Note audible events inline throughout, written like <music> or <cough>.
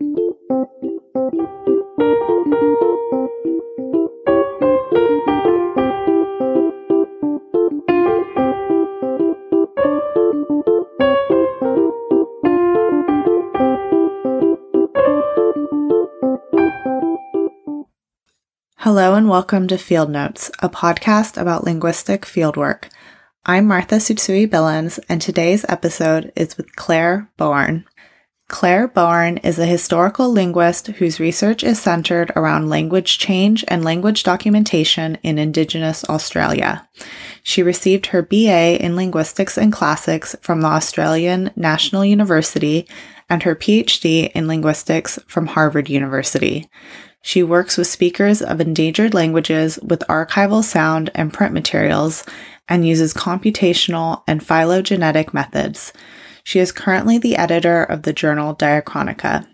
Hello and welcome to Field Notes, a podcast about linguistic fieldwork. I'm Martha Tsutsui Billins, and today's episode is with Claire Bowern. Claire Bowern is a historical linguist whose research is centered around language change and language documentation in Indigenous Australia. She received her BA in Linguistics and Classics from the Australian National University and her PhD in Linguistics from Harvard University. She works with speakers of endangered languages with archival sound and print materials and uses computational and phylogenetic methods. She is currently the editor of the journal Diachronica.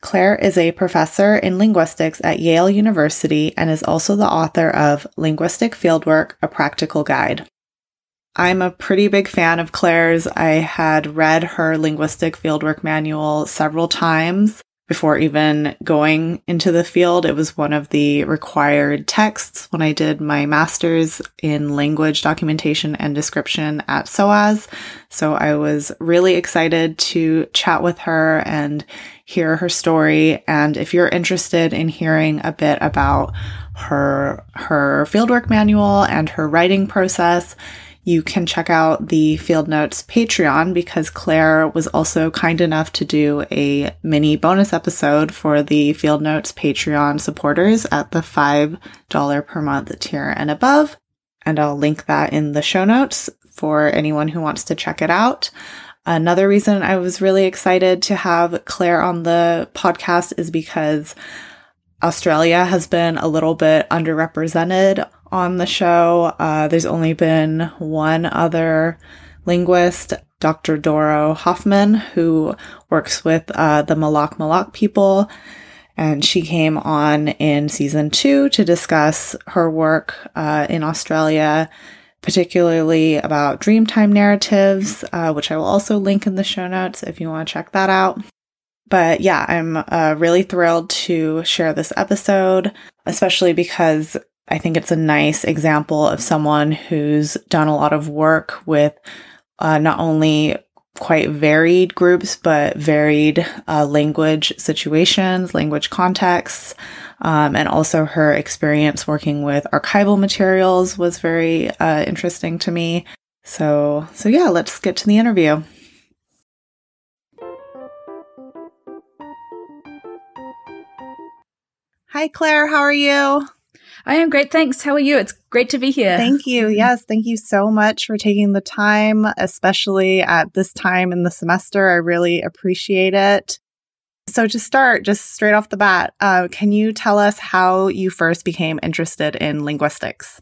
Claire is a professor in linguistics at Yale University and is also the author of Linguistic Fieldwork, a Practical Guide. I'm a pretty big fan of Claire's. I had read her linguistic fieldwork manual several times before even going into the field. It was one of the required texts when I did my master's in language documentation and description at SOAS. So I was really excited to chat with her and hear her story. And if you're interested in hearing a bit about her, her fieldwork manual and her writing process, you can check out the Field Notes Patreon because Claire was also kind enough to do a mini bonus episode for the Field Notes Patreon supporters at the $5 per month tier and above. And I'll link that in the show notes for anyone who wants to check it out. Another reason I was really excited to have Claire on the podcast is because Australia has been a little bit underrepresented on the show. Uh, there's only been one other linguist, Dr. Doro Hoffmann, who works with uh, the MalakMalak people. And she came on in season two to discuss her work uh, in Australia, particularly about Dreamtime narratives, uh, which I will also link in the show notes if you want to check that out. But yeah, I'm uh, really thrilled to share this episode, especially because I think it's a nice example of someone who's done a lot of work with uh, not only quite varied groups, but varied uh, language situations, language contexts. Um, and also her experience working with archival materials was very uh, interesting to me. So, so yeah, let's get to the interview. Hi, Claire. How are you? I am great. Thanks. How are you? It's great to be here. Thank you. Yes. Thank you so much for taking the time, especially at this time in the semester. I really appreciate it. So, to start, just straight off the bat, uh, can you tell us how you first became interested in linguistics?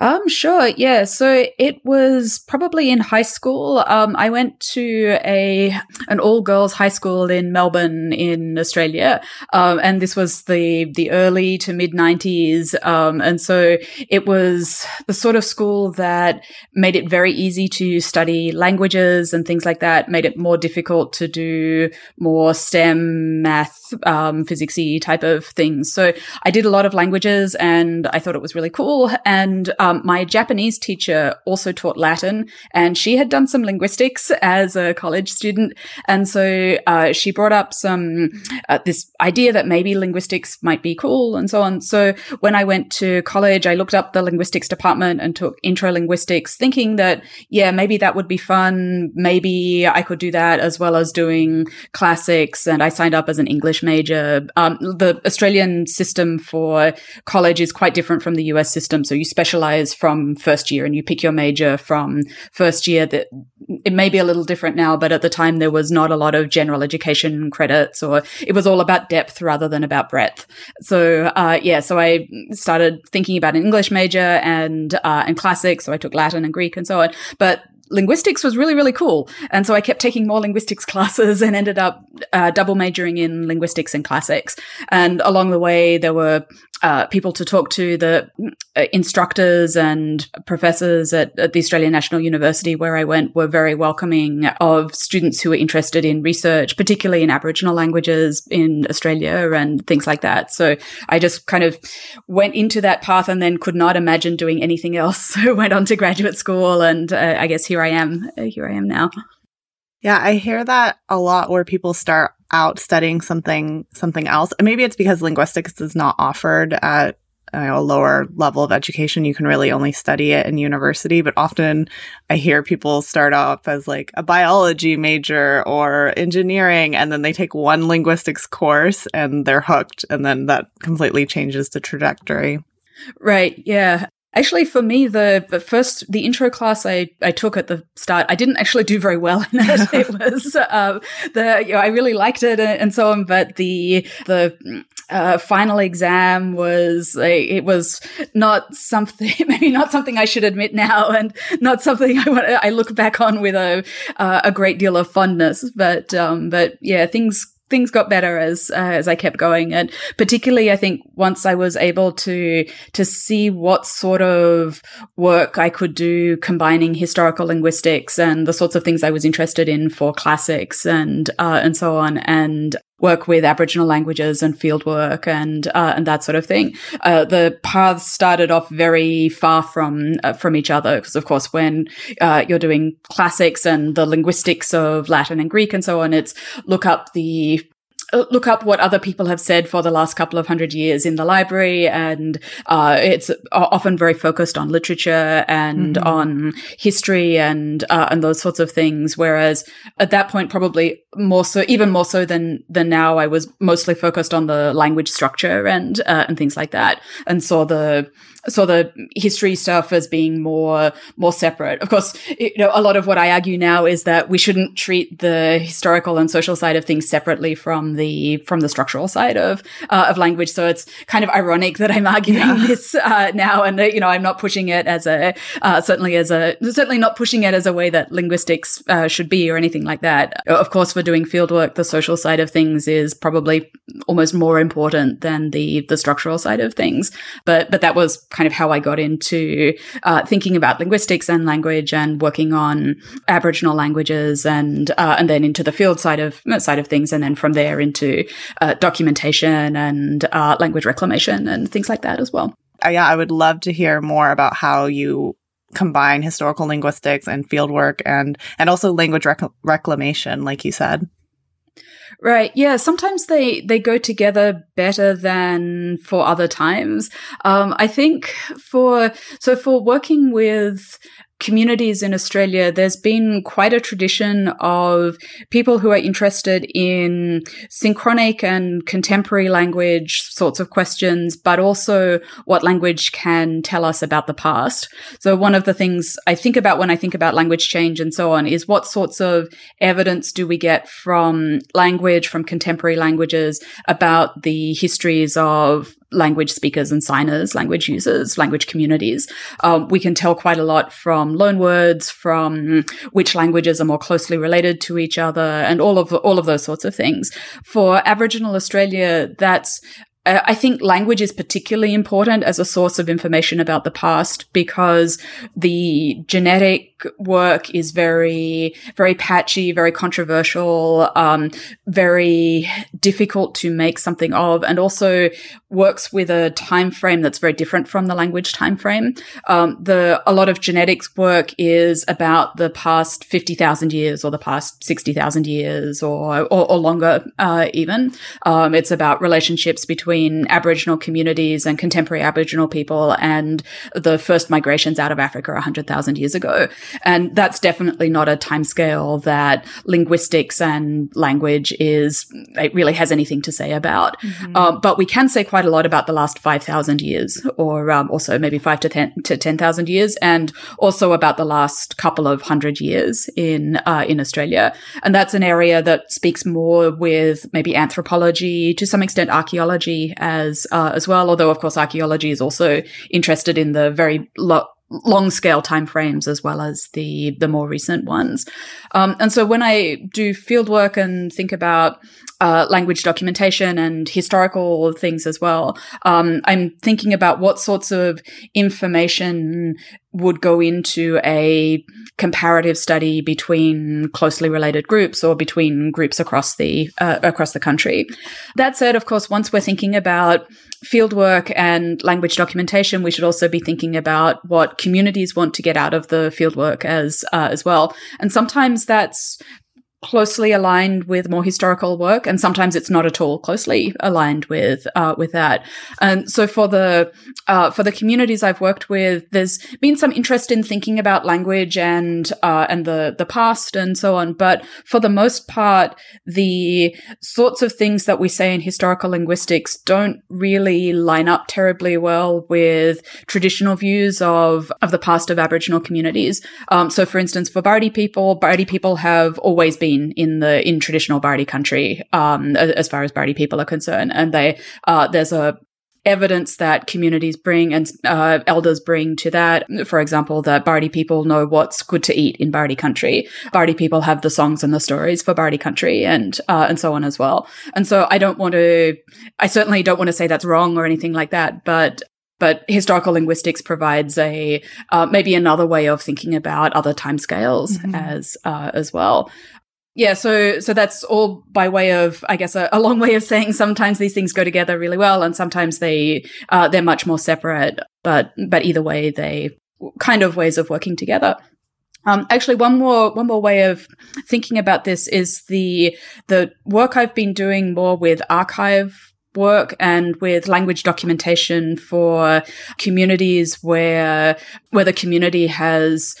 Um, sure. Yeah. So it was probably in high school. Um, I went to a an all girls high school in Melbourne, in Australia, um, and this was the the early to mid nineties. Um, and so it was the sort of school that made it very easy to study languages and things like that. Made it more difficult to do more STEM, math, um, physicsy type of things. So I did a lot of languages, and I thought it was really cool. And um, my Japanese teacher also taught Latin, and she had done some linguistics as a college student. And so uh, she brought up some uh, this idea that maybe linguistics might be cool and so on. So when I went to college, I looked up the linguistics department and took intro linguistics, thinking that yeah, maybe that would be fun. Maybe I could do that as well as doing classics. And I signed up as an English major. Um, the Australian system for college is quite different from the US system. So you specialize from first year and you pick your major from first year that it may be a little different now, but at the time there was not a lot of general education credits or it was all about depth rather than about breadth. So, uh, yeah, so I started thinking about an English major and, uh, and classics. So I took Latin and Greek and so on. But linguistics was really, really cool. And so I kept taking more linguistics <laughs> classes and ended up uh, double majoring in linguistics and classics. And along the way, there were uh, people to talk to, the uh, instructors and professors at, at, the Australian National University where I went were very welcoming of students who were interested in research, particularly in Aboriginal languages in Australia and things like that. So I just kind of went into that path and then could not imagine doing anything else. <laughs> So went on to graduate school and uh, I guess here I am, uh, here I am now. Yeah, I hear that a lot where people start out studying something something else. maybe it's because linguistics is not offered at a lower level of education. You can really only study it in university, but often I hear people start off as like a biology major or engineering, and then they take one linguistics course and they're hooked, and then that completely changes the trajectory. Right. Yeah. Actually, for me, the, the first, the intro class I, I took at the start, I didn't actually do very well in it. <laughs> it was, uh, the, you know, I really liked it and, so on, but the, the, uh, final exam was, it was not something, <laughs> maybe not something I should admit now and not something I want I look back on with a, uh, a great deal of fondness. But, um, but yeah, things things got better as uh, as I kept going, and particularly I think once I was able to to see what sort of work I could do combining historical linguistics and the sorts of things I was interested in for classics and uh, and so on, and work with Aboriginal languages and fieldwork and uh, and that sort of thing. Uh, the paths started off very far from uh, from each other because, of course, when uh, you're doing classics and the linguistics of Latin and Greek and so on, it's look up the look up what other people have said for the last couple of hundred years in the library and uh, it's often very focused on literature and mm-hmm. on history and uh, and those sorts of things whereas at that point probably more so even more so than than now I was mostly focused on the language structure and uh, and things like that and saw the saw the history stuff as being more more separate. Of course, you know a lot of what I argue now is that we shouldn't treat the historical and social side of things separately from the from the structural side of uh, of language. So it's kind of ironic that I'm arguing yeah. this uh, now, and you know I'm not pushing it as a uh, certainly as a certainly not pushing it as a way that linguistics uh, should be or anything like that. Of course, for doing fieldwork, the social side of things is probably almost more important than the the structural side of things. But but that was kind of how I got into uh, thinking about linguistics and language and working on Aboriginal languages and uh, and then into the field side of side of things, and then from there into uh, documentation and uh, language reclamation and things like that as well. Uh, yeah, I would love to hear more about how you combine historical linguistics and fieldwork and and also language rec- reclamation, like you said. Right. Yeah. Sometimes they, they go together better than for other times. Um, I think for, so for working with communities in Australia, there's been quite a tradition of people who are interested in synchronic and contemporary language sorts of questions, but also what language can tell us about the past. So one of the things I think about when I think about language change and so on is what sorts of evidence do we get from language, from contemporary languages about the histories of language speakers and signers, language users, language communities. Um, we can tell quite a lot from loanwords, from which languages are more closely related to each other, and all of all of those sorts of things. For Aboriginal Australia, that's uh, I think language is particularly important as a source of information about the past because the genetic work is very, very patchy, very controversial, um, very difficult to make something of, and also works with a time frame that's very different from the language time frame. Um, the a lot of genetics work is about the past fifty thousand years or the past sixty thousand years or or, or longer, uh, even. Um, it's about relationships between Aboriginal communities and contemporary Aboriginal people and the first migrations out of Africa hundred thousand years ago. And that's definitely not a timescale that linguistics and language is, it really has anything to say about. Mm-hmm. Um, but we can say quite a lot about the last 5,000 years or um, also maybe five to 10 to 10,000 years and also about the last couple of hundred years in, uh, in Australia. And that's an area that speaks more with maybe anthropology, to some extent archaeology as, uh, as well. Although of course archaeology is also interested in the very lo- long scale timeframes as well as the the more recent ones. Um, and so when I do fieldwork and think about uh, language documentation and historical things as well, um, I'm thinking about what sorts of information would go into a comparative study between closely related groups or between groups across the uh, across the country. That said, of course, once we're thinking about fieldwork and language documentation, we should also be thinking about what communities want to get out of the fieldwork as uh, as well. And sometimes that's closely aligned with more historical work, and sometimes it's not at all closely aligned with uh, with that. And so for the uh, for the communities I've worked with, there's been some interest in thinking about language and uh, and the the past and so on. But for the most part, the sorts of things that we say in historical linguistics don't really line up terribly well with traditional views of of the past of Aboriginal communities. Um, so, for instance, for Bardi people, Bardi people have always been in the in traditional Bardi country, um, as far as Bardi people are concerned, and they uh, there's a evidence that communities bring and uh, elders bring to that. For example, that Bardi people know what's good to eat in Bardi country. Bardi people have the songs and the stories for Bardi country and, uh, and so on as well. And so I don't want to, I certainly don't want to say that's wrong or anything like that, but but historical linguistics provides a uh, maybe another way of thinking about other timescales mm-hmm. as uh, as well yeah, so so that's all by way of, I guess, a, a, long way of saying sometimes these things go together really well, and sometimes they uh, they're much more separate. But but either way, they kind of ways of working together. Um, actually, one more one more way of thinking about this is the the work I've been doing more with archive work and with language documentation for communities where where the community has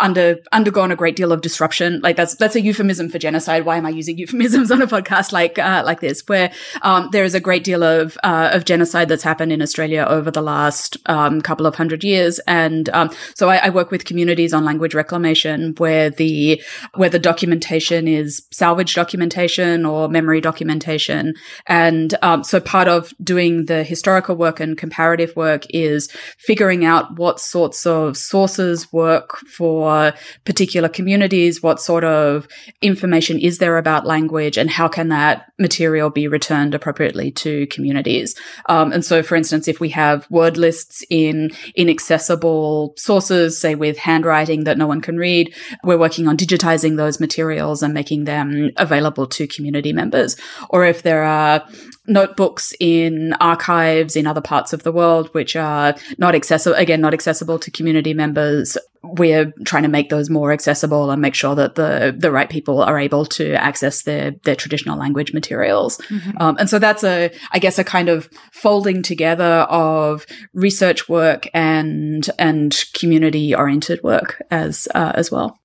under undergone a great deal of disruption. Like that's that's a euphemism for genocide. Why am I using <laughs> euphemisms on a podcast like uh, like this, where um, there is a great deal of uh, of genocide that's happened in Australia over the last um, couple of hundred years, and um, so I, I, work with communities on language reclamation, where the where the documentation is salvage documentation or memory documentation, and um, so part of doing the historical work and comparative work is figuring out what sorts of sources work for for particular communities? What sort of information is there about language and how can that material be returned appropriately to communities? Um, and so, for instance, if we have word lists in inaccessible sources, say with handwriting that no one can read, we're working on digitizing those materials and making them available to community members. Or if there are notebooks in archives in other parts of the world, which are not accessible, again, not accessible to community members. We're trying to make those more accessible and make sure that the, the right people are able to access their, their traditional language materials. Mm-hmm. Um, and so that's a, I guess, a kind of folding together of research work and, and community oriented work as, uh, as well.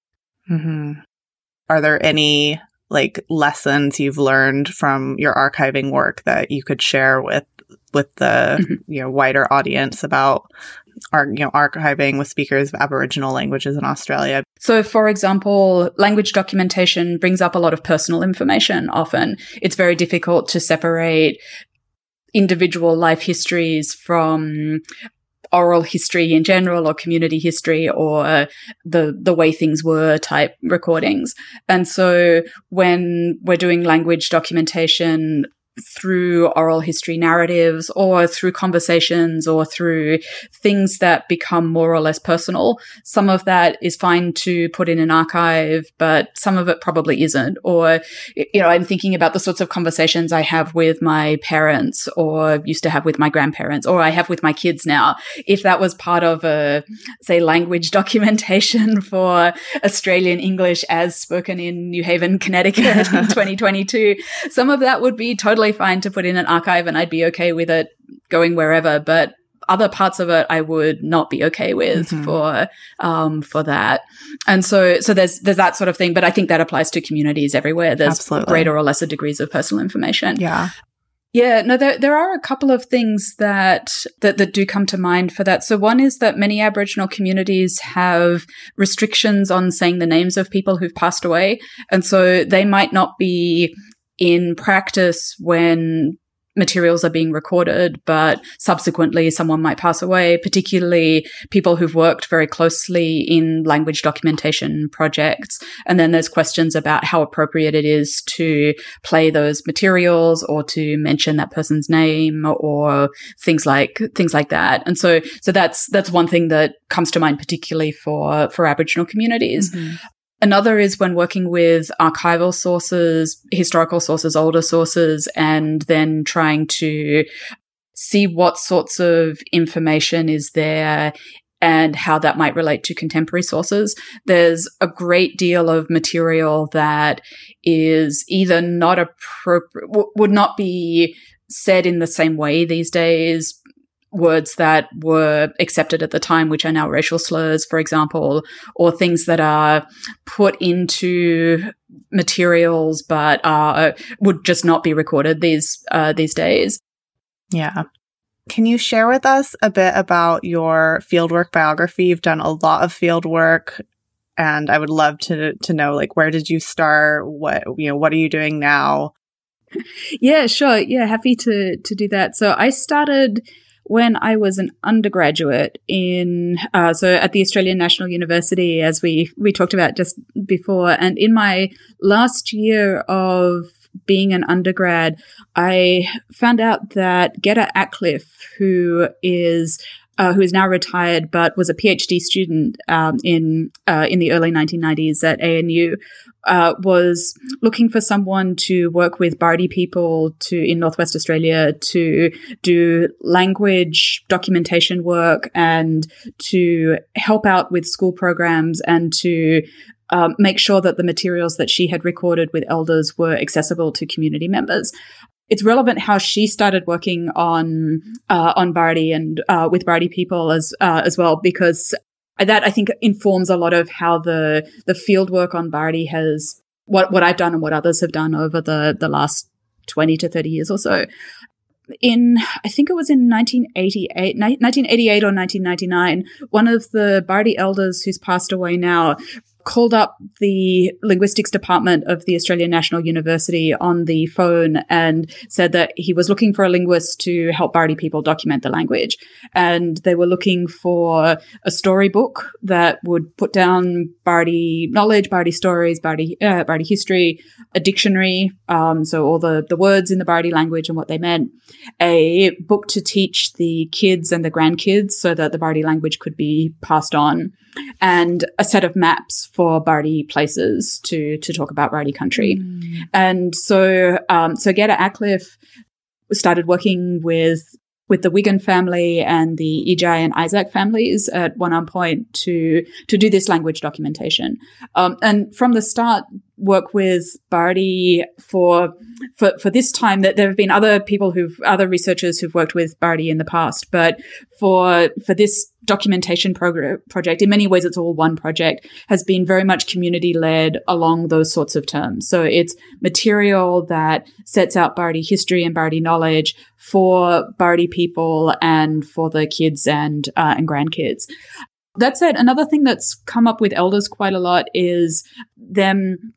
Mm-hmm. Are there any like lessons you've learned from your archiving work that you could share with with the mm-hmm. you know wider audience about our you know archiving with speakers of aboriginal languages in Australia. So for example, language documentation brings up a lot of personal information often. It's very difficult to separate individual life histories from oral history in general or community history or the the way things were type recordings. And so when we're doing language documentation through oral history narratives or through conversations or through things that become more or less personal. Some of that is fine to put in an archive, but some of it probably isn't. Or, you know, I'm thinking about the sorts of conversations I have with my parents or used to have with my grandparents or I have with my kids now. If that was part of a, say, language <laughs> documentation for Australian English as spoken in New Haven, Connecticut in <laughs> 2022, some of that would be totally totally fine to put in an archive and I'd be okay with it going wherever, but other parts of it I would not be okay with mm-hmm. for um, for that. And so so there's there's that sort of thing, but I think that applies to communities everywhere. There's Absolutely. greater or lesser degrees of personal information. Yeah. Yeah, no, there there are a couple of things that, that that do come to mind for that. So one is that many Aboriginal communities have restrictions on saying the names of people who've passed away, and so they might not be in practice when materials are being recorded, but subsequently someone might pass away, particularly people who've worked very closely in language documentation projects. And then there's questions about how appropriate it is to play those materials or to mention that person's name or things like, things like that. And so, so that's, that's one thing that comes to mind particularly for, for Aboriginal communities. Mm-hmm. Another is when working with archival sources, historical sources, older sources, and then trying to see what sorts of information is there and how that might relate to contemporary sources. There's a great deal of material that is either not appropriate, w- would not be said in the same way these days words that were accepted at the time, which are now racial slurs, for example, or things that are put into materials but uh, would just not be recorded these uh, these days. Yeah. Can you share with us a bit about your fieldwork biography? You've done a lot of fieldwork and I would love to to know like where did you start? What you know, what are you doing now? <laughs> Yeah, sure. Yeah, happy to to do that. So I started when I was an undergraduate in, uh, so at the Australian National University, as we, we talked about just before. And in my last year of being an undergrad, I found out that Gedda Aklif, who is uh, who is now retired but was a PhD student um, in uh, in the early 1990s at ANU, uh, was looking for someone to work with Bardi people to in Northwest Australia to do language documentation work and to help out with school programs and to um, make sure that the materials that she had recorded with elders were accessible to community members it's relevant how she started working on uh, on Bardi and uh, with Bardi people as uh, as well because that I think informs a lot of how the the field work on Bardi has what what I've done and what others have done over the the last 20 to 30 years or so. In I think it was in 1988 1988 or 1999 one of the Bardi elders who's passed away now called up the linguistics department of the Australian National University on the phone and said that he was looking for a linguist to help Bardi people document the language. And they were looking for a storybook that would put down Bardi knowledge, Bardi stories, Bardi, uh, Bardi history, a dictionary, um, so all the, the words in the Bardi language and what they meant, a book to teach the kids and the grandkids so that the Bardi language could be passed on and a set of maps for Bardi places to to talk about Bardi country. Mm. And so um, so Gedda Aklif started working with with the Wiggan family and the Ijai and Isaac families at one point to to do this language documentation. Um, and from the start, work with Bardi for for for this time. That there have been other people who've other researchers who've worked with Bardi in the past, but for for this documentation project, in many ways, it's all one project, has been very much community led along those sorts of terms. So it's material that sets out Bardi history and Bardi knowledge for Bardi people and for the kids and, uh, and grandkids. That said, another thing that's come up with elders quite a lot is them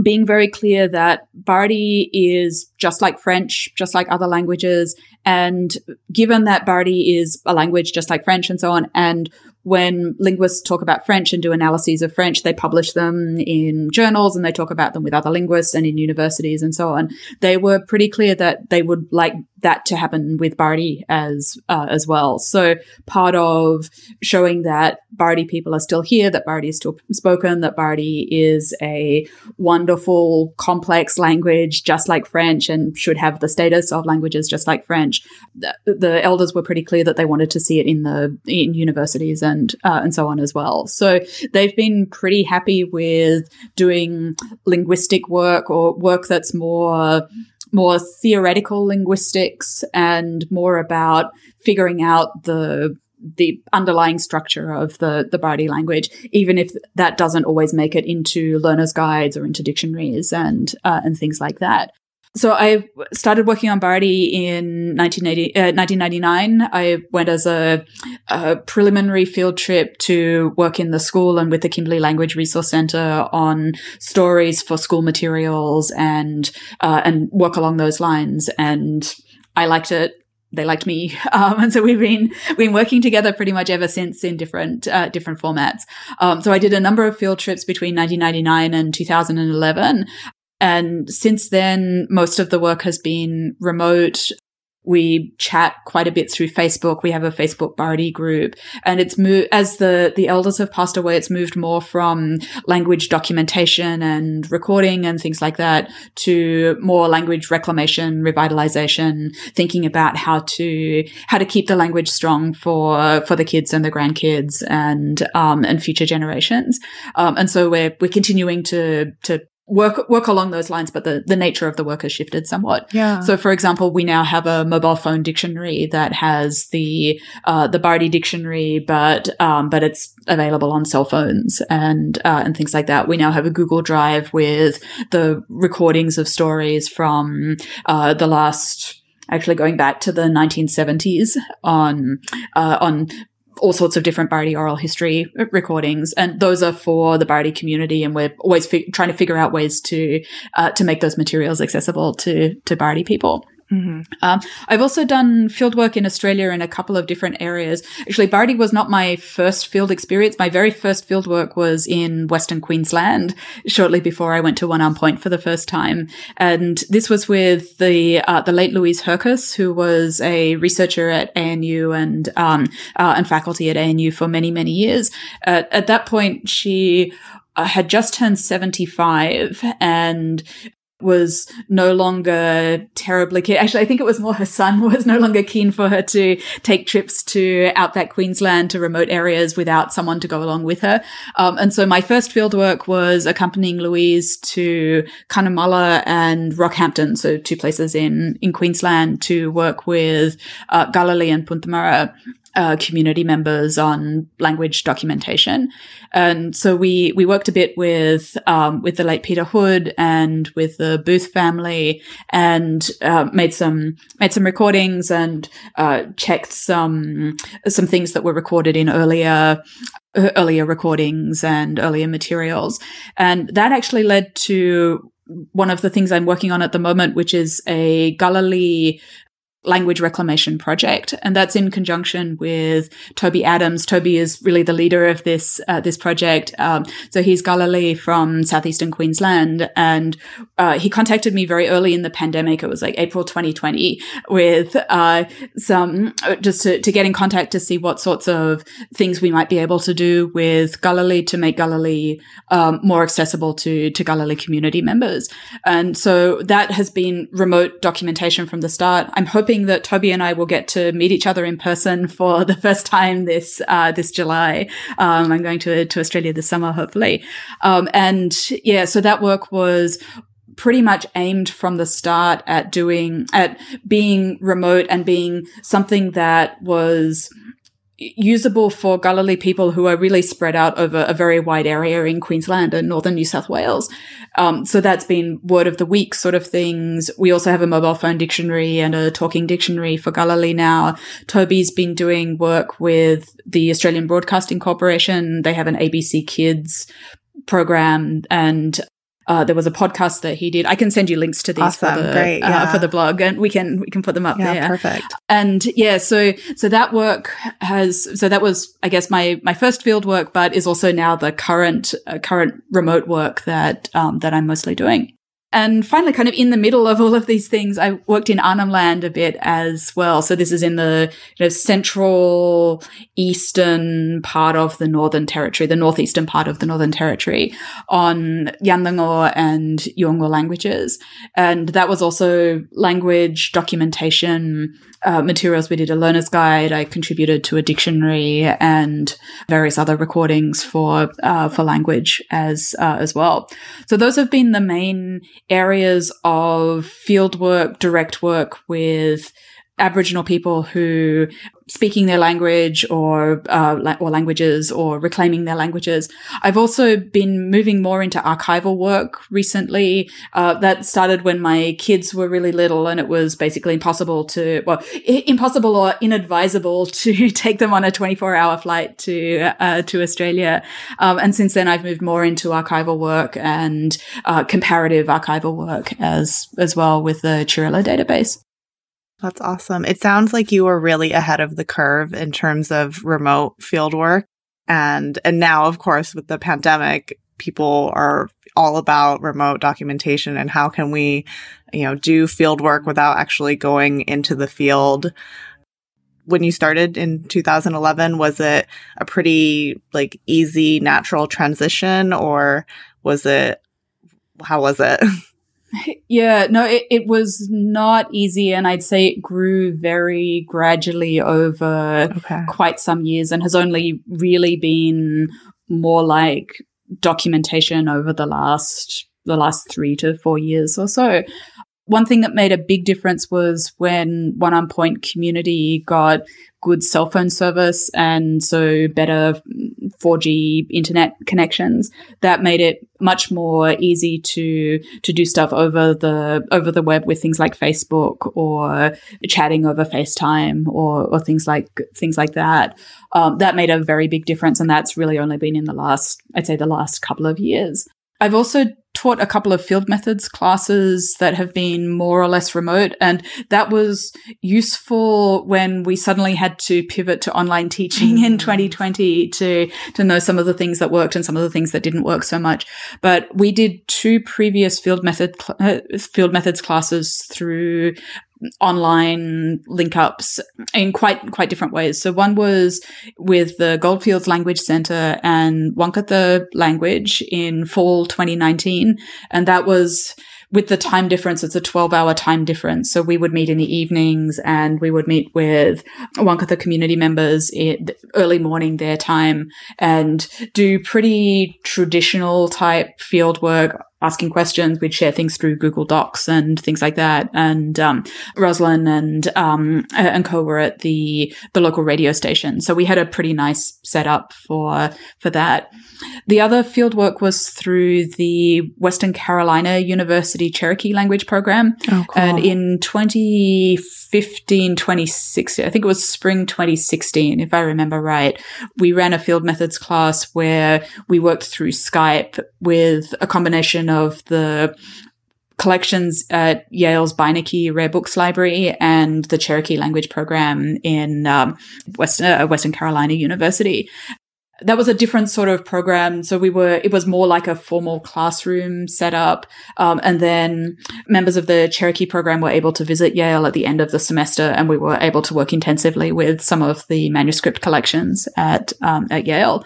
being very clear that Bardi is just like French, just like other languages. And given that Bardi is a language just like French and so on, and when linguists talk about French and do analyses of French, they publish them in journals and they talk about them with other linguists and in universities and so on. They were pretty clear that they would like that to happen with Bardi as uh, as well. So part of showing that Bardi people are still here, that Bardi is still spoken, that Bardi is a wonderful, complex language just like French and should have the status of languages just like French. The, the elders were pretty clear that they wanted to see it in the in universities and uh, and so on as well. So they've been pretty happy with doing linguistic work or work that's more more theoretical linguistics and more about figuring out the the underlying structure of the the Bardi language, even if that doesn't always make it into learners' guides or into dictionaries and uh, and things like that. So I started working on Bardi in 1980, uh, 1999. I went as a, a, preliminary field trip to work in the school and with the Kimberley Language Resource Centre on stories for school materials and uh, and work along those lines. And I liked it they liked me, <laughs> um, and so we've been been working together pretty much ever since in different uh, different formats. Um, so I did a number of field trips between 1999 and 2011, and since then, most of the work has been remote. We chat quite a bit through Facebook. We have a Facebook Bardi group and it's moved as the, the elders have passed away. It's moved more from language documentation and recording and things like that to more language reclamation, revitalization, thinking about how to, how to keep the language strong for, for the kids and the grandkids and, um, and future generations. Um, and so we're, we're continuing to, to work work along those lines, but the, the nature of the work has shifted somewhat. Yeah. So, for example, we now have a mobile phone dictionary that has the uh, the Bardi dictionary, but um, but it's available on cell phones and uh, and things like that. We now have a Google Drive with the recordings of stories from uh, the last actually going back to the 1970s on uh, on all sorts of different Bardi oral history recordings, and those are for the Bardi community. And we're always fi- trying to figure out ways to uh, to make those materials accessible to to Bardi people. Mm-hmm. Um, I've also done field work in Australia in a couple of different areas. Actually, Bardi was not my first field experience. My very first field work was in Western Queensland shortly before I went to One Arm Point for the first time. And this was with the, uh, the late Louise Hercus, who was a researcher at ANU and, um, uh, and faculty at ANU for many, many years. Uh, at that point, she uh, had just turned 75 and was no longer terribly keen. Actually, I think it was more her son <laughs> was no longer keen for her to take trips to outback Queensland to remote areas without someone to go along with her. Um, and so my first field work was accompanying Louise to Cunnamulla and Rockhampton, so two places in, in Queensland to work with uh, Kullilli and Punthamara uh, community members on language documentation. And so we, we worked a bit with, um, with the late Peter Hood and with the Booth family and, uh, made some, made some recordings and, uh, checked some, some things that were recorded in earlier, earlier recordings and earlier materials. And that actually led to one of the things I'm working on at the moment, which is a Kullilli language reclamation project and that's in conjunction with toby adams. Toby is really the leader of this uh, this project. Um, so he's Kullilli from southeastern queensland and uh, he contacted me very early in the pandemic. It was like april 2020 with uh, some just to, to get in contact to see what sorts of things we might be able to do with Kullilli to make Kullilli um, more accessible to to Kullilli community members. And so that has been remote documentation from the start. I'm hoping hoping that Toby and I will get to meet each other in person for the first time this uh, this July. Um, I'm going to to Australia this summer, hopefully. Um, and yeah, so that work was pretty much aimed from the start at doing at being remote and being something that was usable for Kullilli people who are really spread out over a very wide area in Queensland and northern New South Wales. Um, so that's been word of the week sort of things. We also have a mobile phone dictionary and a talking dictionary for Kullilli now. Toby's been doing work with the Australian Broadcasting Corporation. They have an ABC Kids program and uh, there was a podcast that he did. I can send you links to these awesome. for the Great, yeah. uh, for the blog, and we can we can put them up yeah, there. Perfect. And yeah, so so that work has so that was I guess my my first field work, but is also now the current uh, current remote work that um, that I'm mostly doing. And finally, kind of in the middle of all of these things, I worked in Arnhem Land a bit as well. So this is in the you know, central eastern part of the Northern Territory, the northeastern part of the Northern Territory on Yan-nhangu and Yolngu languages. And that was also language documentation uh, materials. We did a learner's guide. I contributed to a dictionary and various other recordings for uh, for language as uh, as well. So those have been the main areas of field work, direct work with Aboriginal people who speaking their language or uh, or languages or reclaiming their languages. I've also been moving more into archival work recently. Uh, that started when my kids were really little, and it was basically impossible to well, I- impossible or inadvisable <laughs> to take them on a 24 hour flight to uh, to Australia. Um, and since then, I've moved more into archival work and uh, comparative archival work as as well with the CHIRILA database. That's awesome. It sounds like you were really ahead of the curve in terms of remote field work. And, and now, of course, with the pandemic, people are all about remote documentation and how can we, you know, do field work without actually going into the field. When you started in 2011, was it a pretty like easy, natural transition or was it, how was it? <laughs> <laughs> Yeah, no, it, it was not easy. And I'd say it grew very gradually over okay. quite some years and has only really been more like documentation over the last the last three to four years or so. One thing that made a big difference was when One Arm Point community got good cell phone service and so better 4G internet connections that made it much more easy to to do stuff over the over the web with things like Facebook or chatting over FaceTime or or things like things like that. Um, that made a very big difference, and that's really only been in the last I'd say the last couple of years. I've also taught a couple of field methods classes that have been more or less remote. And that was useful when we suddenly had to pivot to online teaching in 2020 mm. to, to know some of the things that worked and some of the things that didn't work so much. But we did two previous field method, uh, field methods classes through online link ups in quite quite different ways. So one was with the Goldfields Language Center and Wangkatha language in fall 2019, and that was with the time difference, it's a 12 hour time difference. So we would meet in the evenings and we would meet with Wangkatha community members in early morning their time and do pretty traditional type field work asking questions. We'd share things through Google Docs and things like that. And um, Rosalind and um, and co were at the the local radio station, so we had a pretty nice setup for for that. The other field work was through the Western Carolina University Cherokee Language Program, oh, cool. and in 2015, 2016, I think it was spring 2016, if I remember right, we ran a field methods class where we worked through Skype with a combination of the collections at Yale's Beinecke Rare Books Library and the Cherokee Language Program in um, Western, uh, Western Carolina University. That was a different sort of program. So we were, it was more like a formal classroom setup. Um, and then members of the Cherokee program were able to visit Yale at the end of the semester and we were able to work intensively with some of the manuscript collections at, um, at Yale.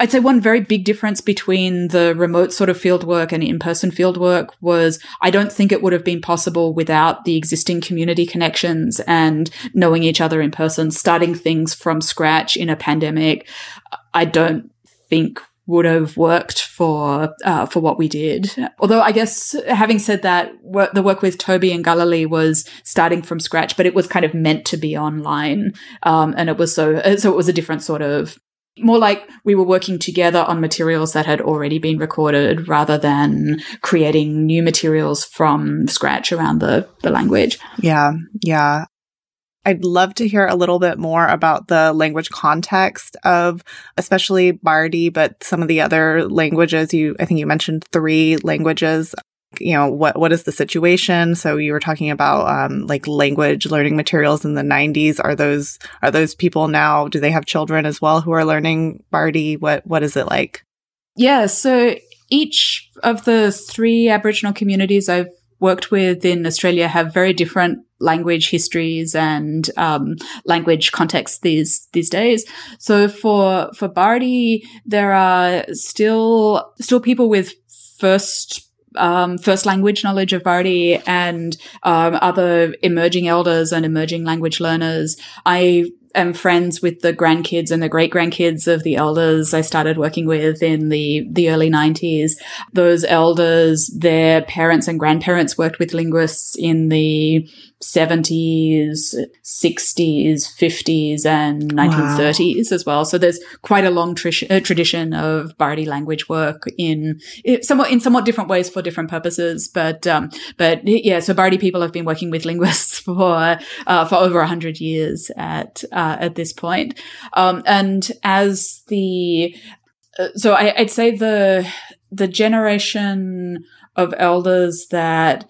I'd say one very big difference between the remote sort of field work and in-person field work was I don't think it would have been possible without the existing community connections and knowing each other in person, starting things from scratch in a pandemic. I don't think would have worked for uh, for what we did. Although I guess having said that, the work with Toby and Kullilli was starting from scratch, but it was kind of meant to be online, um, and it was so so it was a different sort of more like we were working together on materials that had already been recorded rather than creating new materials from scratch around the, the language. Yeah. Yeah. I'd love to hear a little bit more about the language context of especially Bardi, but some of the other languages. You, I think you mentioned three languages. You know what what is the situation? So you were talking about um, like language learning materials in the 90s are those are those people now do they have children as well who are learning bardi? What what is it like? Yeah so each of the three aboriginal communities i've worked with in australia have very different language histories and um, language contexts these these days. So for for Bardi, there are still still people with first um, first language knowledge of Bardi and um, other emerging elders and emerging language learners. I am friends with the grandkids and the great grandkids of the elders I started working with in the, the early 90s. Those elders, their parents and grandparents worked with linguists in the 70s, 60s, 50s, and 1930s wow. as well. So there's quite a long uh, tradition of Bardi language work in somewhat in somewhat different ways for different purposes. But um, but yeah, so Bardi people have been working with linguists <laughs> for uh, for over hundred years at uh, at this point. Um, and as the uh, so I, I'd say the the generation of elders that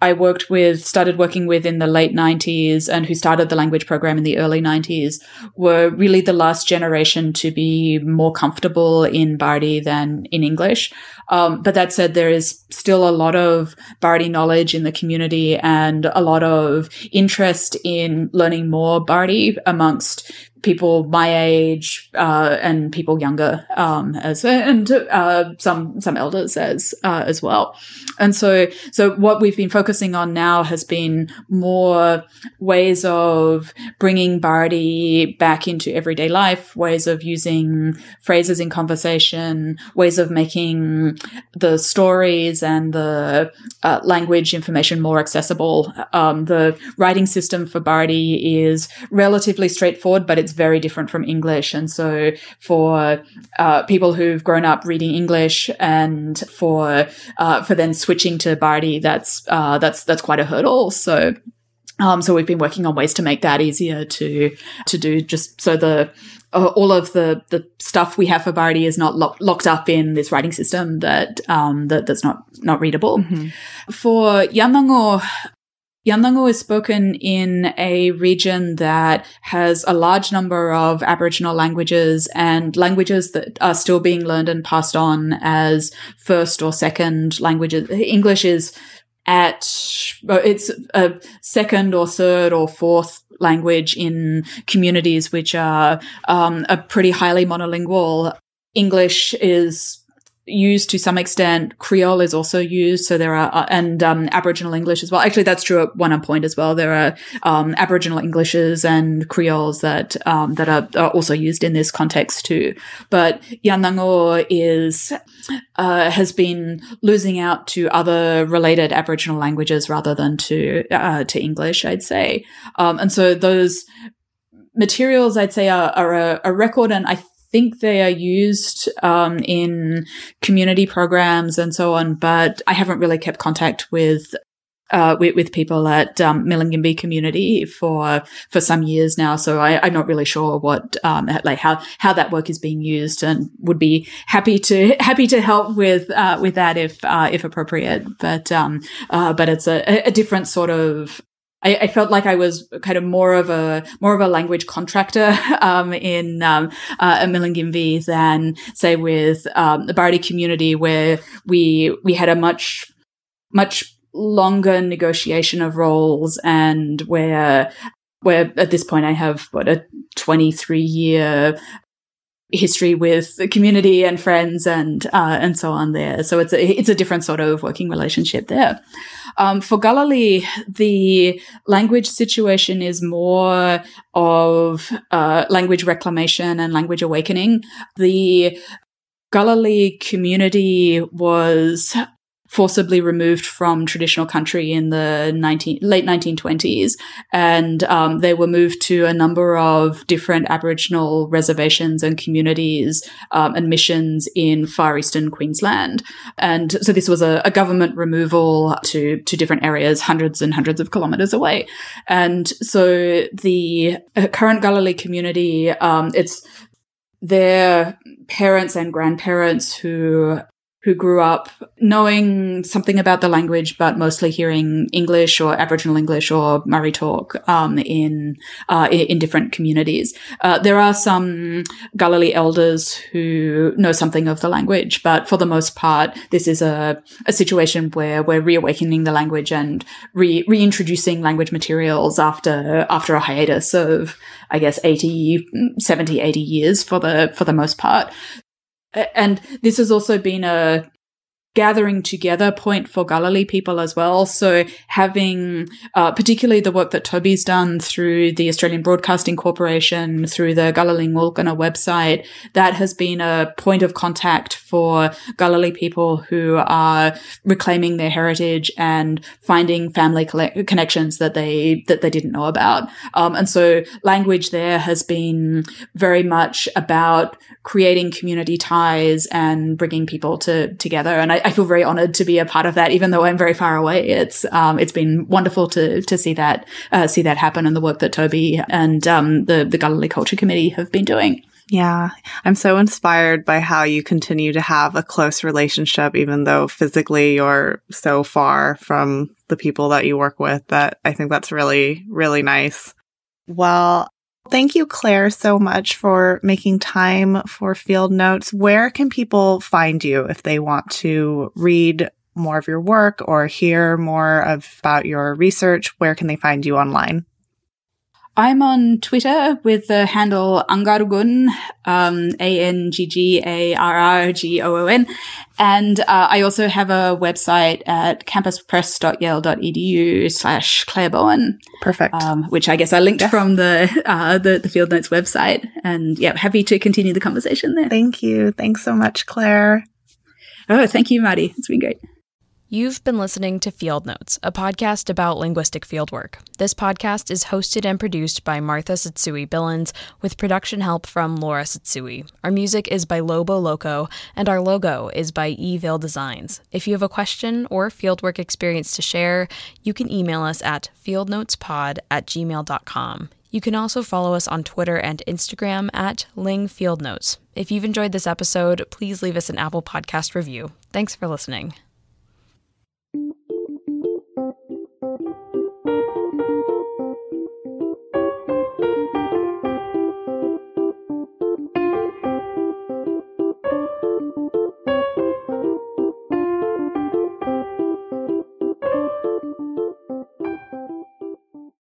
I worked with, started working with in the late 90s and who started the language program in the early 90s were really the last generation to be more comfortable in Bardi than in English. Um, but that said, there is still a lot of Bardi knowledge in the community and a lot of interest in learning more Bardi amongst people my age uh, and people younger um, as and uh, some some elders as uh, as well. And so so what we've been focusing on now has been more ways of bringing Bardi back into everyday life, ways of using phrases in conversation, ways of making the stories and the uh, language information more accessible. Um, the writing system for Bardi is relatively straightforward, but it's it's very different from English. And so for uh, people who've grown up reading English and for uh, for then switching to Bardi, that's uh, that's that's quite a hurdle. So um, so we've been working on ways to make that easier to to do, just so the uh, all of the the stuff we have for Bardi is not lo- locked up in this writing system that um, that that's not not readable. Mm-hmm. For Yan-nhangu, Yan-nhangu is spoken in a region that has a large number of Aboriginal languages and languages that are still being learned and passed on as first or second languages. English is at, it's a second or third or fourth language in communities which are, um, are pretty highly monolingual. English is used to some extent. Creole is also used, so there are uh, and um, Aboriginal English as well. Actually, that's true at one point as well. There are um, Aboriginal Englishes and Creoles that um, that are, are, also used in this context too. But Yan-nhangu is uh, has been losing out to other related Aboriginal languages rather than to uh, to English, I'd say. Um, and so those materials, I'd say, are, are a, a record, and I think they are used um, in community programs and so on, but I haven't really kept contact with uh, with, with, people at um, community for for some years now. So I, am not really sure what um, like how how that work is being used, and would be happy to <laughs> happy to help with uh, with that if uh, if appropriate. But um, uh, but it's a, a different sort of I, I, felt like I was kind of more of a more of a language contractor <laughs> um, in um, uh, Milingimbi than say with um, the Bardi community, where we we had a much much longer negotiation of roles, and where where at this point I have what a twenty three year history with the community and friends and uh, and so on there. So it's a it's a different sort of working relationship there. Um, for Kullilli, the language situation is more of uh, language reclamation and language awakening. The Kullilli community was forcibly removed from traditional country in the 19, late 1920s. And um, they were moved to a number of different Aboriginal reservations and communities um, and missions in far eastern Queensland. And so this was a, a, government removal to, to different areas, hundreds and hundreds of kilometers away. And so the uh, current Kullilli community, um, it's their parents and grandparents who who grew up knowing something about the language, but mostly hearing English or Aboriginal English or Murri talk um, in, uh, in different communities. Uh, there are some Kullilli elders who know something of the language, but for the most part, this is a, a situation where we're reawakening the language and re- reintroducing language materials after after a hiatus of I guess 80, 70, 80 years for the for the most part and this has also been a gathering together point for Kullilli people as well. So having, uh, particularly the work that Toby's done through the Australian Broadcasting Corporation, through the Kullilli Ngulkana website, that has been a point of contact for Kullilli people who are reclaiming their heritage and finding family connections that they, that they didn't know about. Um, and so language there has been very much about creating community ties and bringing people to, together. And I, I feel very honored to be a part of that, even though I'm very far away. It's um, it's been wonderful to to see that uh, see that happen and the work that Toby and um, the the Kullilli Culture Committee have been doing. Yeah, I'm so inspired by how you continue to have a close relationship, even though physically you're so far from the people that you work with. That I think that's really, really nice. Well, thank you, Claire, so much for making time for field notes. Where can people find you if they want to read more of your work or hear more of, about your research? Where can they find you online? I'm on Twitter with the handle Anggarrgoon, um, A-N-G-G-A-R-R-G-O-O-N. And uh, I also have a website at campuspress.yale.edu slash Claire Bowern. Perfect. Um, which I guess I linked yes. from the, uh, the, the Field Notes website. And yeah, happy to continue the conversation there. Thank you. Thanks so much, Claire. Oh, thank you, Maddie. It's been great. You've been listening to Field Notes, a podcast about linguistic fieldwork. This podcast is hosted and produced by Martha Tsutsui Billins, with production help from Laura Tsutsui. Our music is by Lobo Loco, and our logo is by Eville Designs. If you have a question or fieldwork experience to share, you can email us at fieldnotespod at gmail.com. You can also follow us on Twitter and Instagram at Ling Field Notes. If you've enjoyed this episode, please leave us an Apple Podcast review. Thanks for listening.